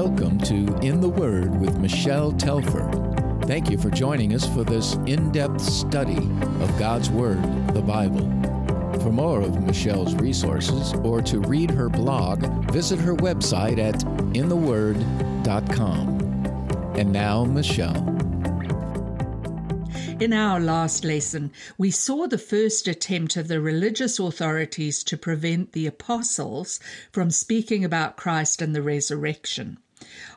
Welcome to In the Word with Michelle Tepper. Thank you for joining us for this in depth study of God's Word, the Bible. For more of Michelle's resources or to read her blog, visit her website at intheword.com. And now, Michelle. In our last lesson, we saw the first attempt of the religious authorities to prevent the apostles from speaking about Christ and the resurrection.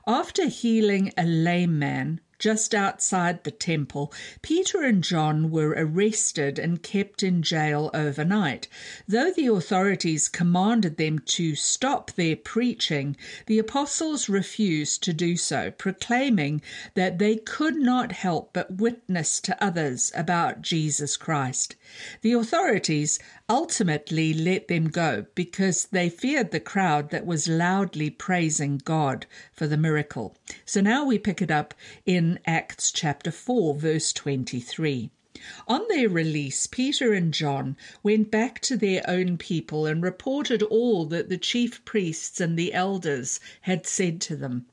After healing a lame man, just outside the temple, Peter and John were arrested and kept in jail overnight. Though the authorities commanded them to stop their preaching, the apostles refused to do so, proclaiming that they could not help but witness to others about Jesus Christ. The authorities ultimately let them go because they feared the crowd that was loudly praising God for the miracle. So now we pick it up in Acts chapter 4, verse 23. On their release, Peter and John went back to their own people and reported all that the chief priests and the elders had said to them.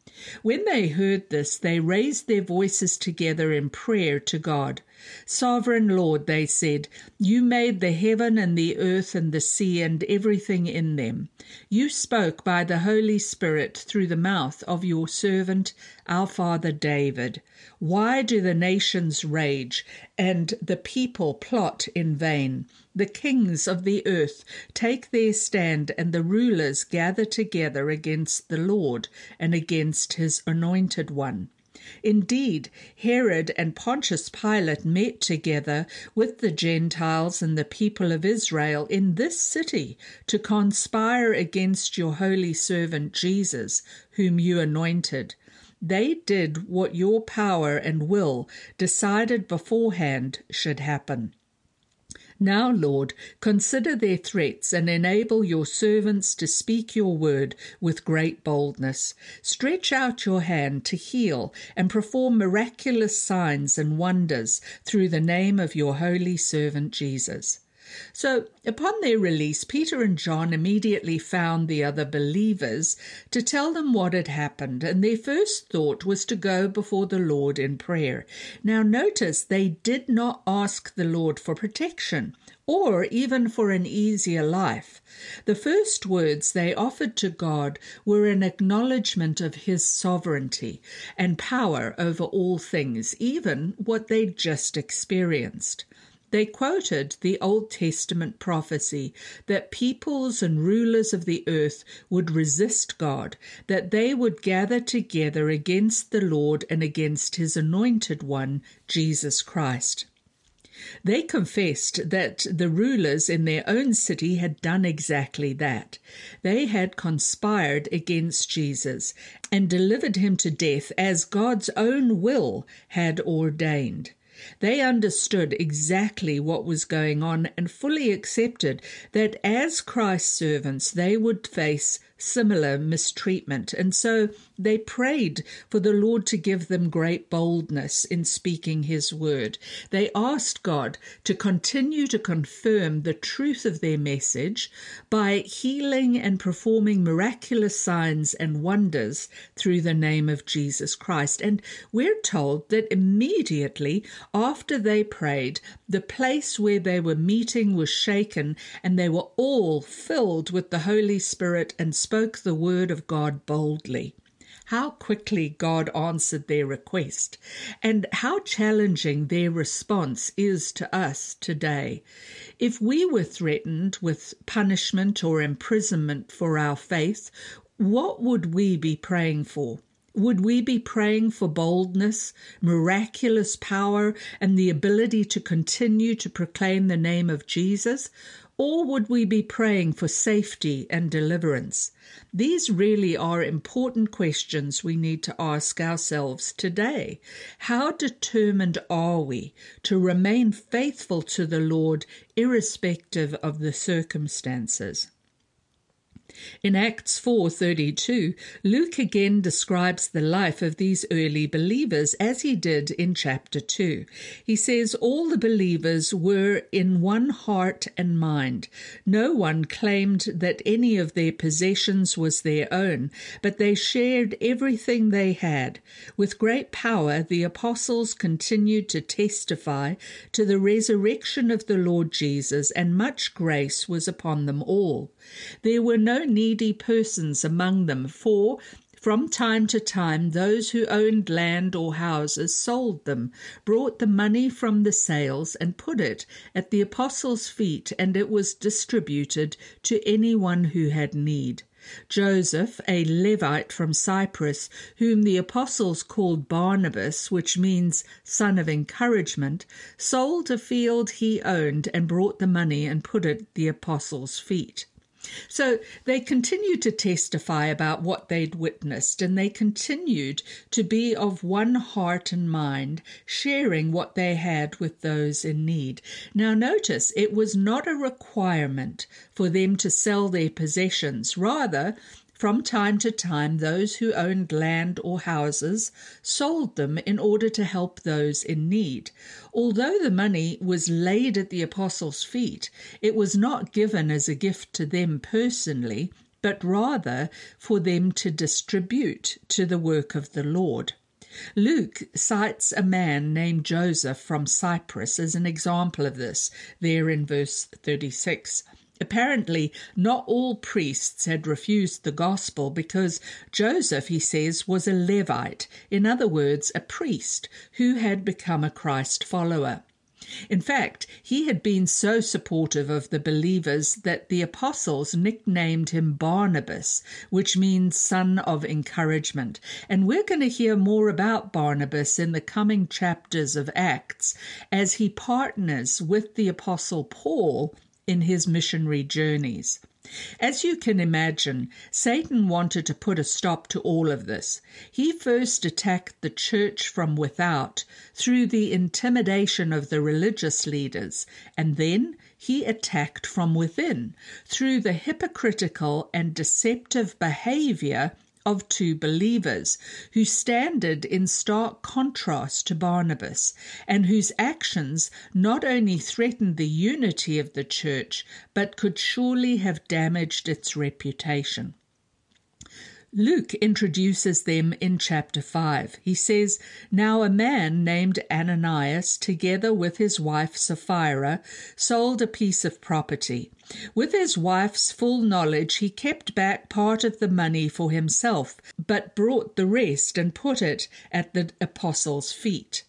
When they heard this, they raised their voices together in prayer to God. Sovereign Lord, they said, you made the heaven and the earth and the sea and everything in them. You spoke by the Holy Spirit through the mouth of your servant, our father David. Why do the nations rage and the people plot in vain? The kings of the earth take their stand, and the rulers gather together against the Lord and against his anointed one. Indeed, Herod and Pontius Pilate met together with the Gentiles and the people of Israel in this city to conspire against your holy servant Jesus, whom you anointed. They did what your power and will decided beforehand should happen. Now, Lord, consider their threats and enable your servants to speak your word with great boldness. Stretch out your hand to heal and perform miraculous signs and wonders through the name of your holy servant Jesus. So, upon their release, Peter and John immediately found the other believers to tell them what had happened, and their first thought was to go before the Lord in prayer. Now, notice they did not ask the Lord for protection or even for an easier life. The first words they offered to God were an acknowledgement of His sovereignty and power over all things, even what they'd just experienced. They quoted the Old Testament prophecy that peoples and rulers of the earth would resist God, that they would gather together against the Lord and against his anointed one, Jesus Christ. They confessed that the rulers in their own city had done exactly that. They had conspired against Jesus and delivered him to death as God's own will had ordained. They understood exactly what was going on and fully accepted that as Christ's servants they would face similar mistreatment. And so they prayed for the Lord to give them great boldness in speaking his word. They asked God to continue to confirm the truth of their message by healing and performing miraculous signs and wonders through the name of Jesus Christ. And we're told that immediately after they prayed, the place where they were meeting was shaken and they were all filled with the Holy Spirit and spoke the word of God boldly. How quickly God answered their request, and how challenging their response is to us today. If we were threatened with punishment or imprisonment for our faith, what would we be praying for? Would we be praying for boldness, miraculous power, and the ability to continue to proclaim the name of Jesus? Or would we be praying for safety and deliverance? These really are important questions we need to ask ourselves today. How determined are we to remain faithful to the Lord irrespective of the circumstances? In Acts 4:32, Luke again describes the life of these early believers as he did in chapter 2. He says all the believers were in one heart and mind. No one claimed that any of their possessions was their own, but they shared everything they had. With great power the apostles continued to testify to the resurrection of the Lord Jesus, and much grace was upon them all. There were no needy persons among them, for from time to time those who owned land or houses sold them, brought the money from the sales, and put it at the apostles' feet, and it was distributed to any one who had need. Joseph, a Levite from Cyprus, whom the apostles called Barnabas, which means son of encouragement, sold a field he owned and brought the money and put it at the apostles' feet. So they continued to testify about what they'd witnessed, and they continued to be of one heart and mind, sharing what they had with those in need. Now, notice it was not a requirement for them to sell their possessions. Rather, from time to time, those who owned land or houses sold them in order to help those in need. Although the money was laid at the apostles' feet, it was not given as a gift to them personally, but rather for them to distribute to the work of the Lord. Luke cites a man named Joseph from Cyprus as an example of this, there in verse 36. Apparently, not all priests had refused the gospel because Joseph, he says, was a Levite, in other words, a priest who had become a Christ follower. In fact, he had been so supportive of the believers that the apostles nicknamed him Barnabas, which means son of encouragement. And we're going to hear more about Barnabas in the coming chapters of Acts as he partners with the apostle Paul in his missionary journeys. As you can imagine, Satan wanted to put a stop to all of this. He first attacked the church from without through the intimidation of the religious leaders, and then he attacked from within through the hypocritical and deceptive behavior of two believers who standed in stark contrast to Barnabas and whose actions not only threatened the unity of the church but could surely have damaged its reputation. Luke introduces them in chapter 5. He says, Now a man named Ananias, together with his wife Sapphira, sold a piece of property. With his wife's full knowledge, he kept back part of the money for himself, but brought the rest and put it at the apostles' feet.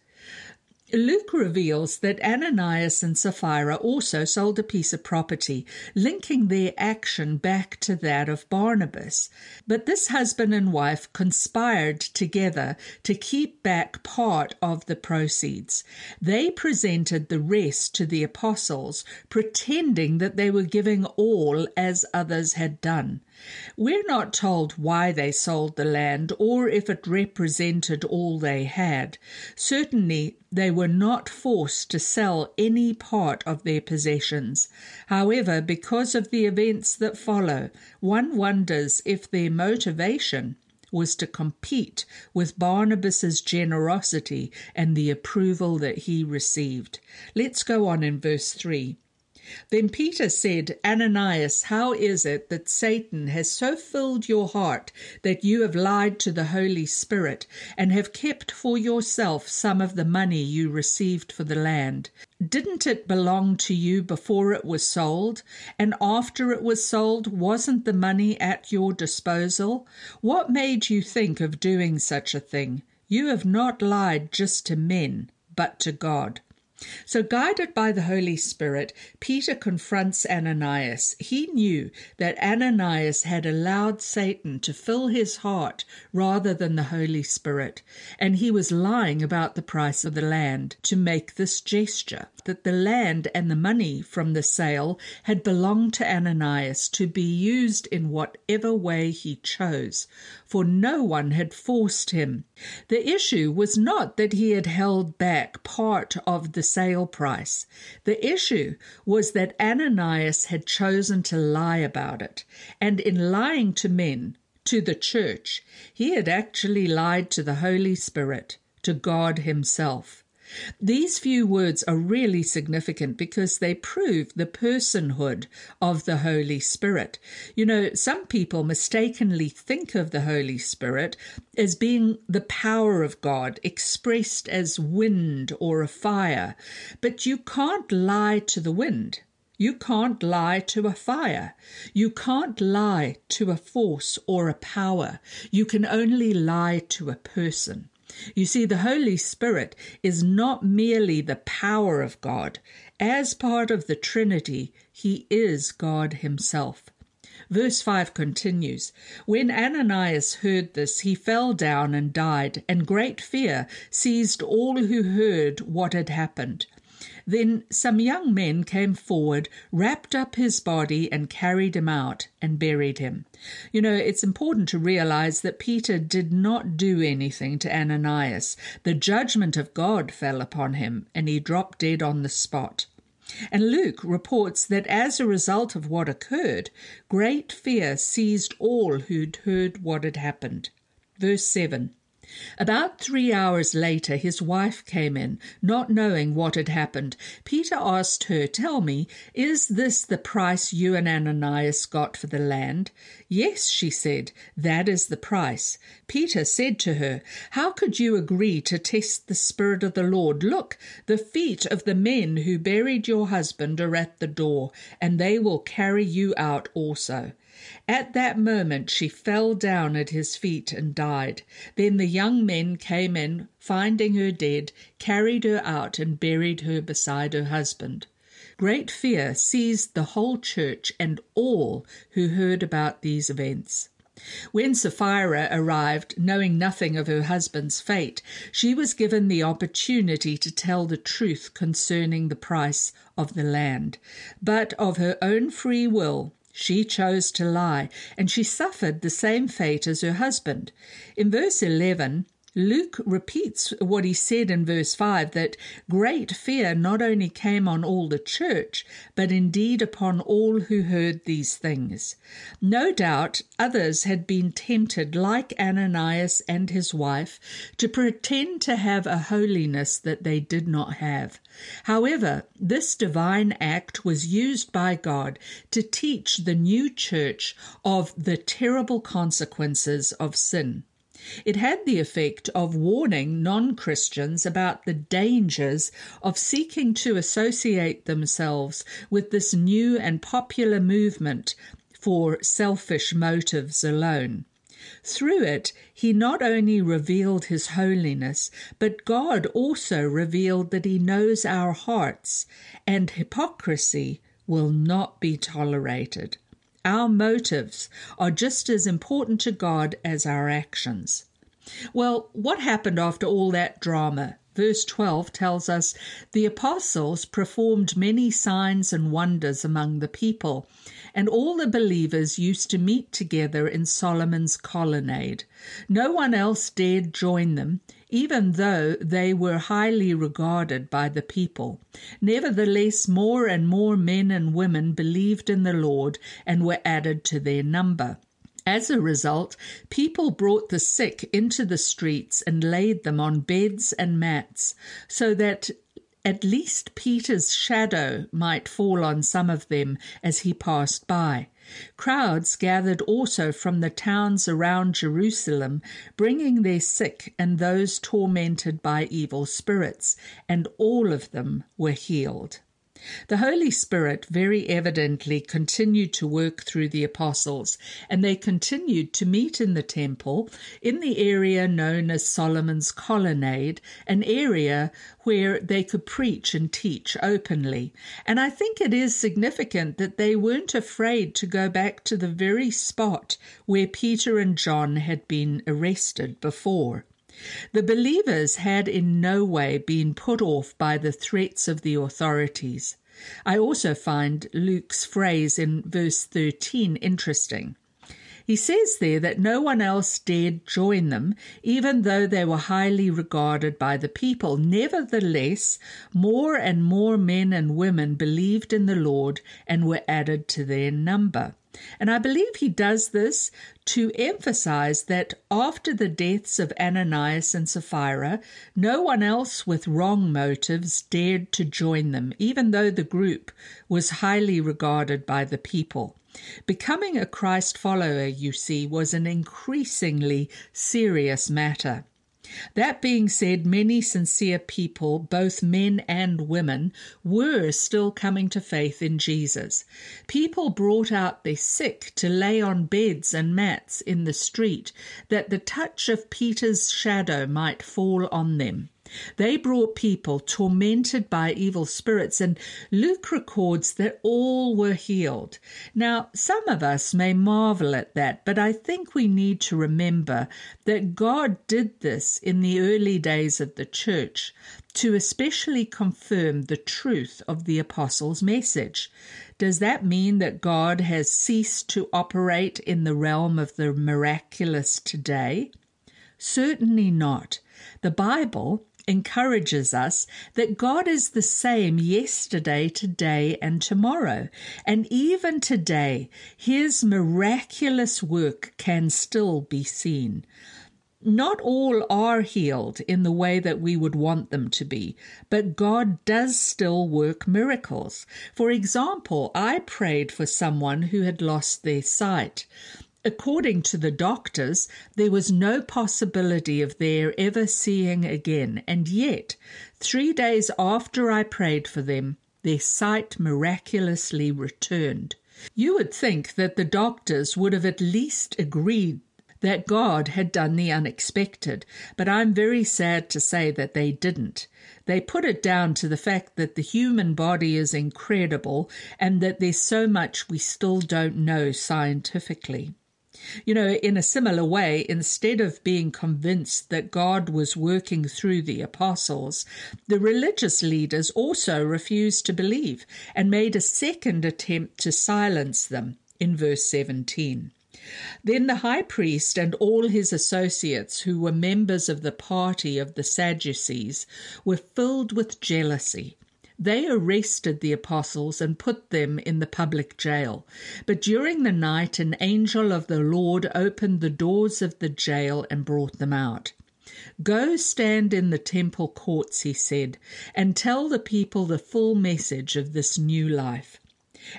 Luke reveals that Ananias and Sapphira also sold a piece of property, linking their action back to that of Barnabas. But this husband and wife conspired together to keep back part of the proceeds. They presented the rest to the apostles, pretending that they were giving all as others had done. We're not told why they sold the land or if it represented all they had. Certainly, they were not forced to sell any part of their possessions. However, because of the events that follow, one wonders if their motivation was to compete with Barnabas's generosity and the approval that he received. Let's go on in verse 3. Then Peter said, Ananias, how is it that Satan has so filled your heart that you have lied to the Holy Spirit and have kept for yourself some of the money you received for the land? Didn't it belong to you before it was sold? And after it was sold, wasn't the money at your disposal? What made you think of doing such a thing? You have not lied just to men, but to God. So, guided by the Holy Spirit, Peter confronts Ananias. He knew that Ananias had allowed Satan to fill his heart rather than the Holy Spirit, and he was lying about the price of the land to make this gesture that the land and the money from the sale had belonged to Ananias to be used in whatever way he chose, for no one had forced him. The issue was not that he had held back part of the sale price. The issue was that Ananias had chosen to lie about it, and in lying to men, to the church, he had actually lied to the Holy Spirit, to God Himself. These few words are really significant because they prove the personhood of the Holy Spirit. You know, some people mistakenly think of the Holy Spirit as being the power of God expressed as wind or a fire, but you can't lie to the wind. You can't lie to a fire. You can't lie to a force or a power. You can only lie to a person. You see, the Holy Spirit is not merely the power of God. As part of the Trinity, he is God himself. Verse 5 continues When Ananias heard this, he fell down and died, and great fear seized all who heard what had happened. Then some young men came forward, wrapped up his body, and carried him out and buried him. You know, it's important to realize that Peter did not do anything to Ananias. The judgment of God fell upon him, and he dropped dead on the spot. And Luke reports that as a result of what occurred, great fear seized all who'd heard what had happened. Verse 7 about three hours later, his wife came in, not knowing what had happened. Peter asked her, Tell me, is this the price you and Ananias got for the land? Yes, she said, that is the price. Peter said to her, How could you agree to test the Spirit of the Lord? Look, the feet of the men who buried your husband are at the door, and they will carry you out also. At that moment she fell down at his feet and died. Then the young men came in, finding her dead, carried her out and buried her beside her husband. Great fear seized the whole church and all who heard about these events. When Sapphira arrived, knowing nothing of her husband's fate, she was given the opportunity to tell the truth concerning the price of the land. But of her own free will, she chose to lie, and she suffered the same fate as her husband. In verse 11, Luke repeats what he said in verse 5 that great fear not only came on all the church, but indeed upon all who heard these things. No doubt others had been tempted, like Ananias and his wife, to pretend to have a holiness that they did not have. However, this divine act was used by God to teach the new church of the terrible consequences of sin. It had the effect of warning non Christians about the dangers of seeking to associate themselves with this new and popular movement for selfish motives alone. Through it, he not only revealed his holiness, but God also revealed that he knows our hearts, and hypocrisy will not be tolerated. Our motives are just as important to God as our actions. Well, what happened after all that drama? Verse 12 tells us the apostles performed many signs and wonders among the people, and all the believers used to meet together in Solomon's colonnade. No one else dared join them, even though they were highly regarded by the people. Nevertheless, more and more men and women believed in the Lord and were added to their number. As a result, people brought the sick into the streets and laid them on beds and mats, so that at least Peter's shadow might fall on some of them as he passed by. Crowds gathered also from the towns around Jerusalem, bringing their sick and those tormented by evil spirits, and all of them were healed. The Holy Spirit very evidently continued to work through the apostles, and they continued to meet in the temple in the area known as Solomon's Colonnade, an area where they could preach and teach openly. And I think it is significant that they weren't afraid to go back to the very spot where Peter and John had been arrested before. The believers had in no way been put off by the threats of the authorities. I also find Luke's phrase in verse 13 interesting. He says there that no one else dared join them, even though they were highly regarded by the people. Nevertheless, more and more men and women believed in the Lord and were added to their number. And I believe he does this to emphasize that after the deaths of Ananias and Sapphira, no one else with wrong motives dared to join them, even though the group was highly regarded by the people. Becoming a Christ follower, you see, was an increasingly serious matter. That being said, many sincere people, both men and women, were still coming to faith in Jesus. People brought out their sick to lay on beds and mats in the street, that the touch of Peter's shadow might fall on them. They brought people tormented by evil spirits, and Luke records that all were healed. Now, some of us may marvel at that, but I think we need to remember that God did this in the early days of the church to especially confirm the truth of the apostles' message. Does that mean that God has ceased to operate in the realm of the miraculous today? Certainly not. The Bible encourages us that God is the same yesterday, today, and tomorrow. And even today, his miraculous work can still be seen. Not all are healed in the way that we would want them to be, but God does still work miracles. For example, I prayed for someone who had lost their sight. According to the doctors, there was no possibility of their ever seeing again, and yet, three days after I prayed for them, their sight miraculously returned. You would think that the doctors would have at least agreed that God had done the unexpected, but I'm very sad to say that they didn't. They put it down to the fact that the human body is incredible and that there's so much we still don't know scientifically. You know, in a similar way, instead of being convinced that God was working through the apostles, the religious leaders also refused to believe and made a second attempt to silence them in verse 17. Then the high priest and all his associates, who were members of the party of the Sadducees, were filled with jealousy they arrested the apostles and put them in the public jail. But during the night, an angel of the Lord opened the doors of the jail and brought them out. Go stand in the temple courts, he said, and tell the people the full message of this new life.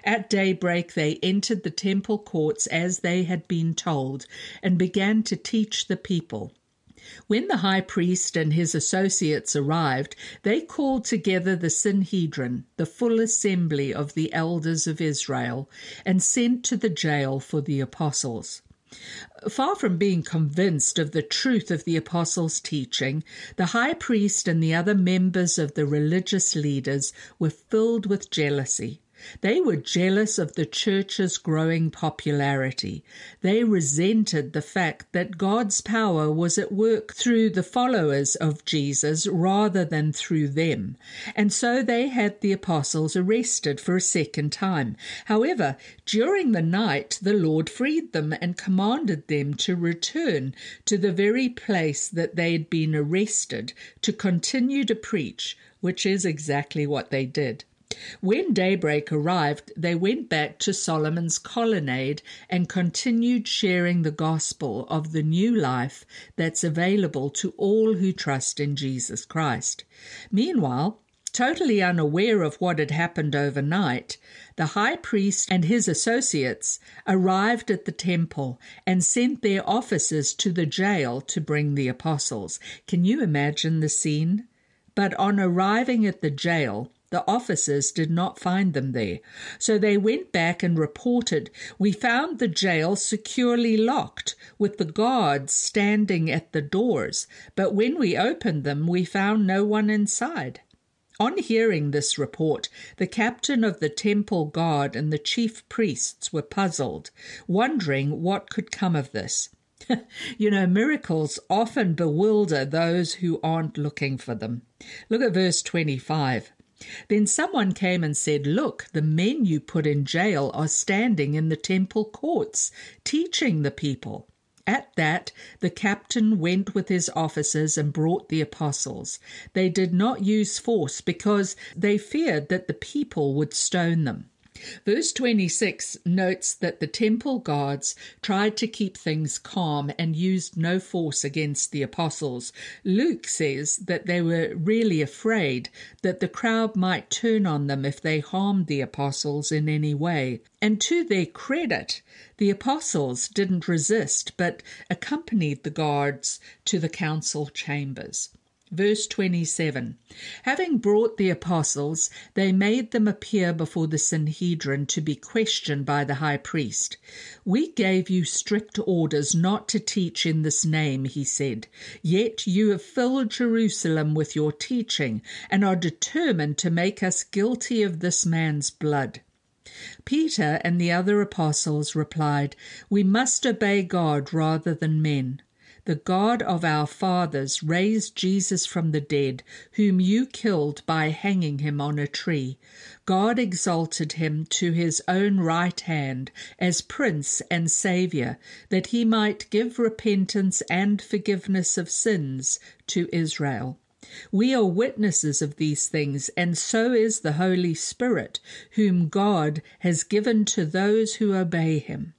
At daybreak they entered the temple courts as they had been told, and began to teach the people. When the high priest and his associates arrived, they called together the Sanhedrin, the full assembly of the elders of Israel, and sent to the jail for the apostles. Far from being convinced of the truth of the apostles' teaching, the high priest and the other members of the religious leaders were filled with jealousy. They were jealous of the church's growing popularity. They resented the fact that God's power was at work through the followers of Jesus rather than through them. And so they had the apostles arrested for a second time. However, during the night, the Lord freed them and commanded them to return to the very place that they had been arrested to continue to preach, which is exactly what they did. When daybreak arrived, they went back to Solomon's colonnade and continued sharing the gospel of the new life that's available to all who trust in Jesus Christ. Meanwhile, Totally unaware of what had happened overnight, the high priest and his associates arrived at the temple and sent their officers to the jail to bring the apostles. Can you imagine the scene? But on arriving at the jail, the officers did not find them there, so they went back and reported, We found the jail securely locked, with the guards standing at the doors, but when we opened them, we found no one inside. On hearing this report, the captain of the temple guard and the chief priests were puzzled, wondering what could come of this. you know, miracles often bewilder those who aren't looking for them. Look at verse 25. Then someone came and said, Look, the men you put in jail are standing in the temple courts, teaching the people. At that, the captain went with his officers and brought the apostles. They did not use force because they feared that the people would stone them. Verse 26 notes that the temple guards tried to keep things calm and used no force against the apostles. Luke says that they were really afraid that the crowd might turn on them if they harmed the apostles in any way. And to their credit, the apostles didn't resist but accompanied the guards to the council chambers. Verse 27 Having brought the apostles, they made them appear before the Sanhedrin to be questioned by the high priest. We gave you strict orders not to teach in this name, he said. Yet you have filled Jerusalem with your teaching and are determined to make us guilty of this man's blood. Peter and the other apostles replied, We must obey God rather than men. The God of our fathers raised Jesus from the dead, whom you killed by hanging him on a tree. God exalted him to his own right hand as Prince and Saviour, that he might give repentance and forgiveness of sins to Israel. We are witnesses of these things, and so is the Holy Spirit, whom God has given to those who obey him.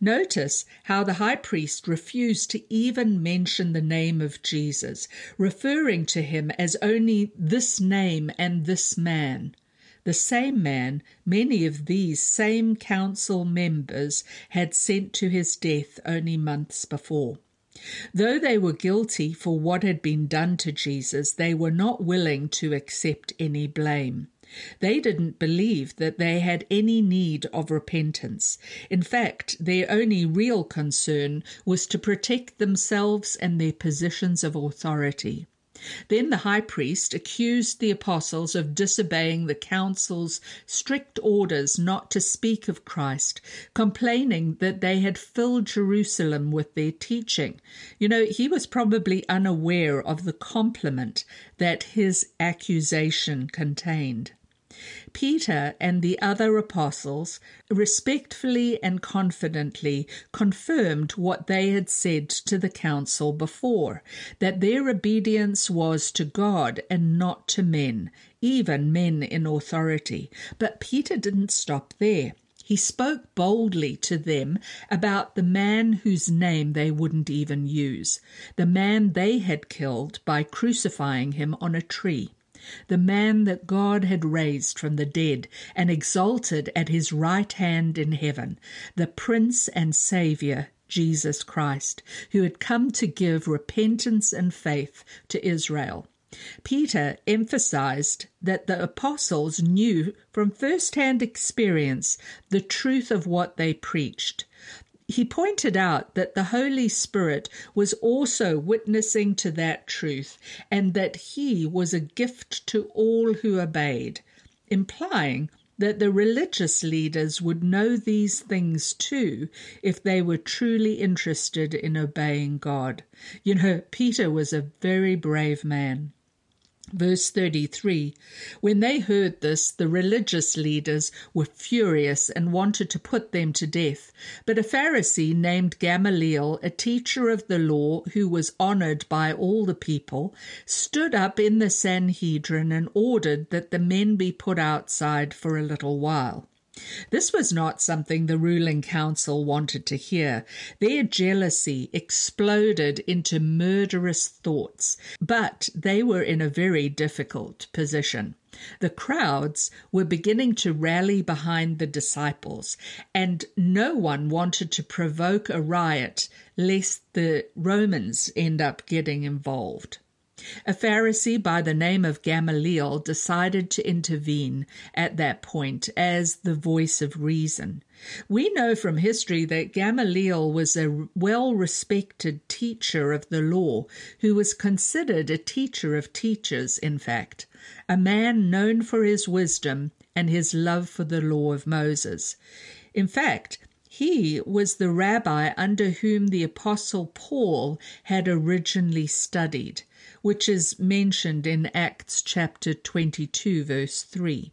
Notice how the high priest refused to even mention the name of Jesus, referring to him as only this name and this man. The same man many of these same council members had sent to his death only months before. Though they were guilty for what had been done to Jesus, they were not willing to accept any blame. They didn't believe that they had any need of repentance. In fact, their only real concern was to protect themselves and their positions of authority. Then the high priest accused the apostles of disobeying the council's strict orders not to speak of Christ, complaining that they had filled Jerusalem with their teaching. You know, he was probably unaware of the compliment that his accusation contained. Peter and the other apostles respectfully and confidently confirmed what they had said to the council before that their obedience was to God and not to men, even men in authority. But Peter didn't stop there. He spoke boldly to them about the man whose name they wouldn't even use, the man they had killed by crucifying him on a tree the man that God had raised from the dead and exalted at his right hand in heaven, the Prince and Saviour, Jesus Christ, who had come to give repentance and faith to Israel. Peter emphasized that the apostles knew from first hand experience the truth of what they preached he pointed out that the Holy Spirit was also witnessing to that truth and that he was a gift to all who obeyed, implying that the religious leaders would know these things too if they were truly interested in obeying God. You know, Peter was a very brave man. Verse 33 When they heard this, the religious leaders were furious and wanted to put them to death. But a Pharisee named Gamaliel, a teacher of the law who was honored by all the people, stood up in the Sanhedrin and ordered that the men be put outside for a little while. This was not something the ruling council wanted to hear. Their jealousy exploded into murderous thoughts, but they were in a very difficult position. The crowds were beginning to rally behind the disciples, and no one wanted to provoke a riot lest the Romans end up getting involved. A Pharisee by the name of Gamaliel decided to intervene at that point as the voice of reason. We know from history that Gamaliel was a well respected teacher of the law, who was considered a teacher of teachers, in fact, a man known for his wisdom and his love for the law of Moses. In fact, he was the rabbi under whom the Apostle Paul had originally studied. Which is mentioned in Acts chapter 22, verse 3.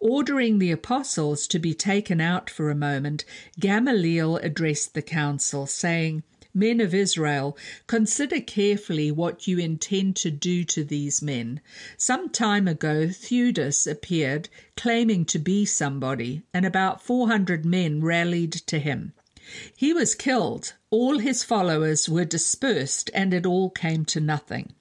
Ordering the apostles to be taken out for a moment, Gamaliel addressed the council, saying, Men of Israel, consider carefully what you intend to do to these men. Some time ago, Theudas appeared, claiming to be somebody, and about 400 men rallied to him. He was killed, all his followers were dispersed, and it all came to nothing.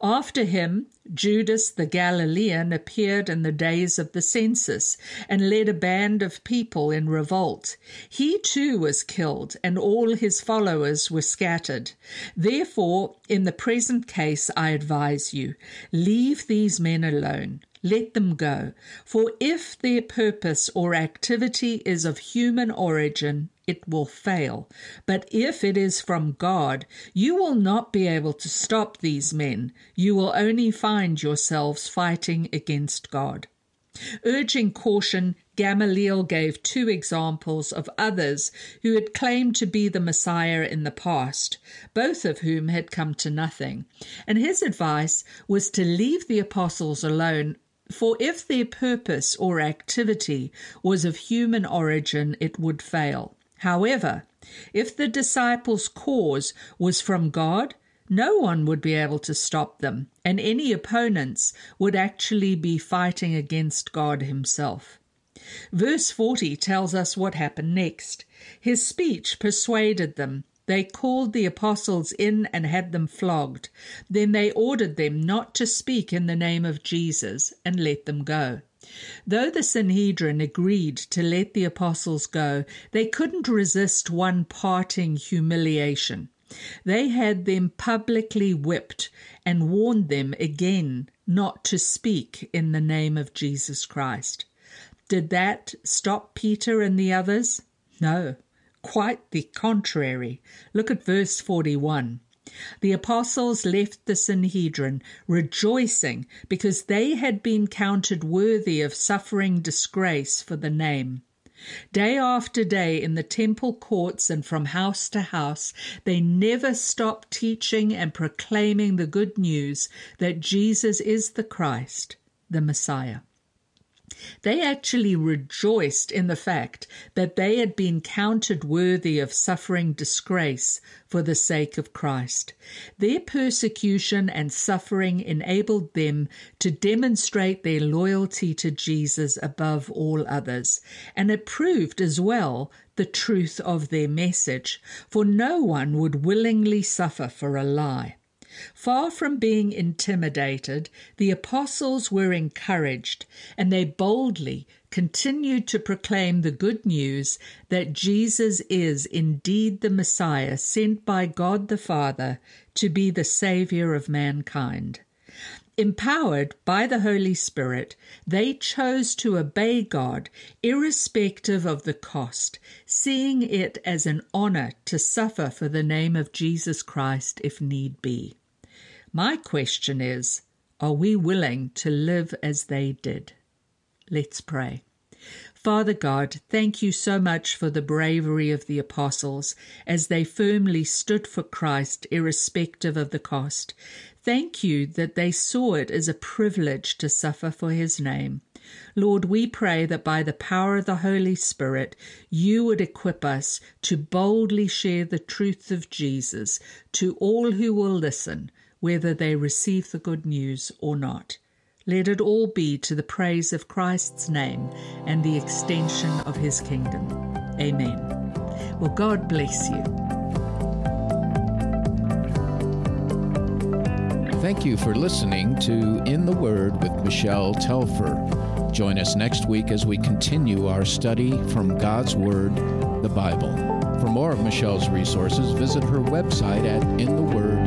After him, Judas the Galilean appeared in the days of the census and led a band of people in revolt. He too was killed, and all his followers were scattered. Therefore, in the present case, I advise you leave these men alone. Let them go. For if their purpose or activity is of human origin, it will fail. But if it is from God, you will not be able to stop these men. You will only find yourselves fighting against God. Urging caution, Gamaliel gave two examples of others who had claimed to be the Messiah in the past, both of whom had come to nothing. And his advice was to leave the apostles alone for if their purpose or activity was of human origin, it would fail. However, if the disciples' cause was from God, no one would be able to stop them, and any opponents would actually be fighting against God Himself. Verse 40 tells us what happened next. His speech persuaded them. They called the apostles in and had them flogged. Then they ordered them not to speak in the name of Jesus and let them go. Though the Sanhedrin agreed to let the apostles go, they couldn't resist one parting humiliation. They had them publicly whipped and warned them again not to speak in the name of Jesus Christ. Did that stop Peter and the others? No, quite the contrary. Look at verse 41. The apostles left the Sanhedrin rejoicing because they had been counted worthy of suffering disgrace for the name. Day after day in the temple courts and from house to house, they never stopped teaching and proclaiming the good news that Jesus is the Christ, the Messiah. They actually rejoiced in the fact that they had been counted worthy of suffering disgrace for the sake of Christ. Their persecution and suffering enabled them to demonstrate their loyalty to Jesus above all others, and it proved as well the truth of their message, for no one would willingly suffer for a lie. Far from being intimidated, the apostles were encouraged, and they boldly continued to proclaim the good news that Jesus is indeed the Messiah sent by God the Father to be the Saviour of mankind. Empowered by the Holy Spirit, they chose to obey God irrespective of the cost, seeing it as an honor to suffer for the name of Jesus Christ if need be. My question is are we willing to live as they did? Let's pray. Father God, thank you so much for the bravery of the apostles as they firmly stood for Christ irrespective of the cost. Thank you that they saw it as a privilege to suffer for his name. Lord, we pray that by the power of the Holy Spirit, you would equip us to boldly share the truth of Jesus to all who will listen whether they receive the good news or not. Let it all be to the praise of Christ's name and the extension of his kingdom. Amen. Well, God bless you. Thank you for listening to In the Word with Michelle Tepper. Join us next week as we continue our study from God's Word, the Bible. For more of Michelle's resources, visit her website at intheword.com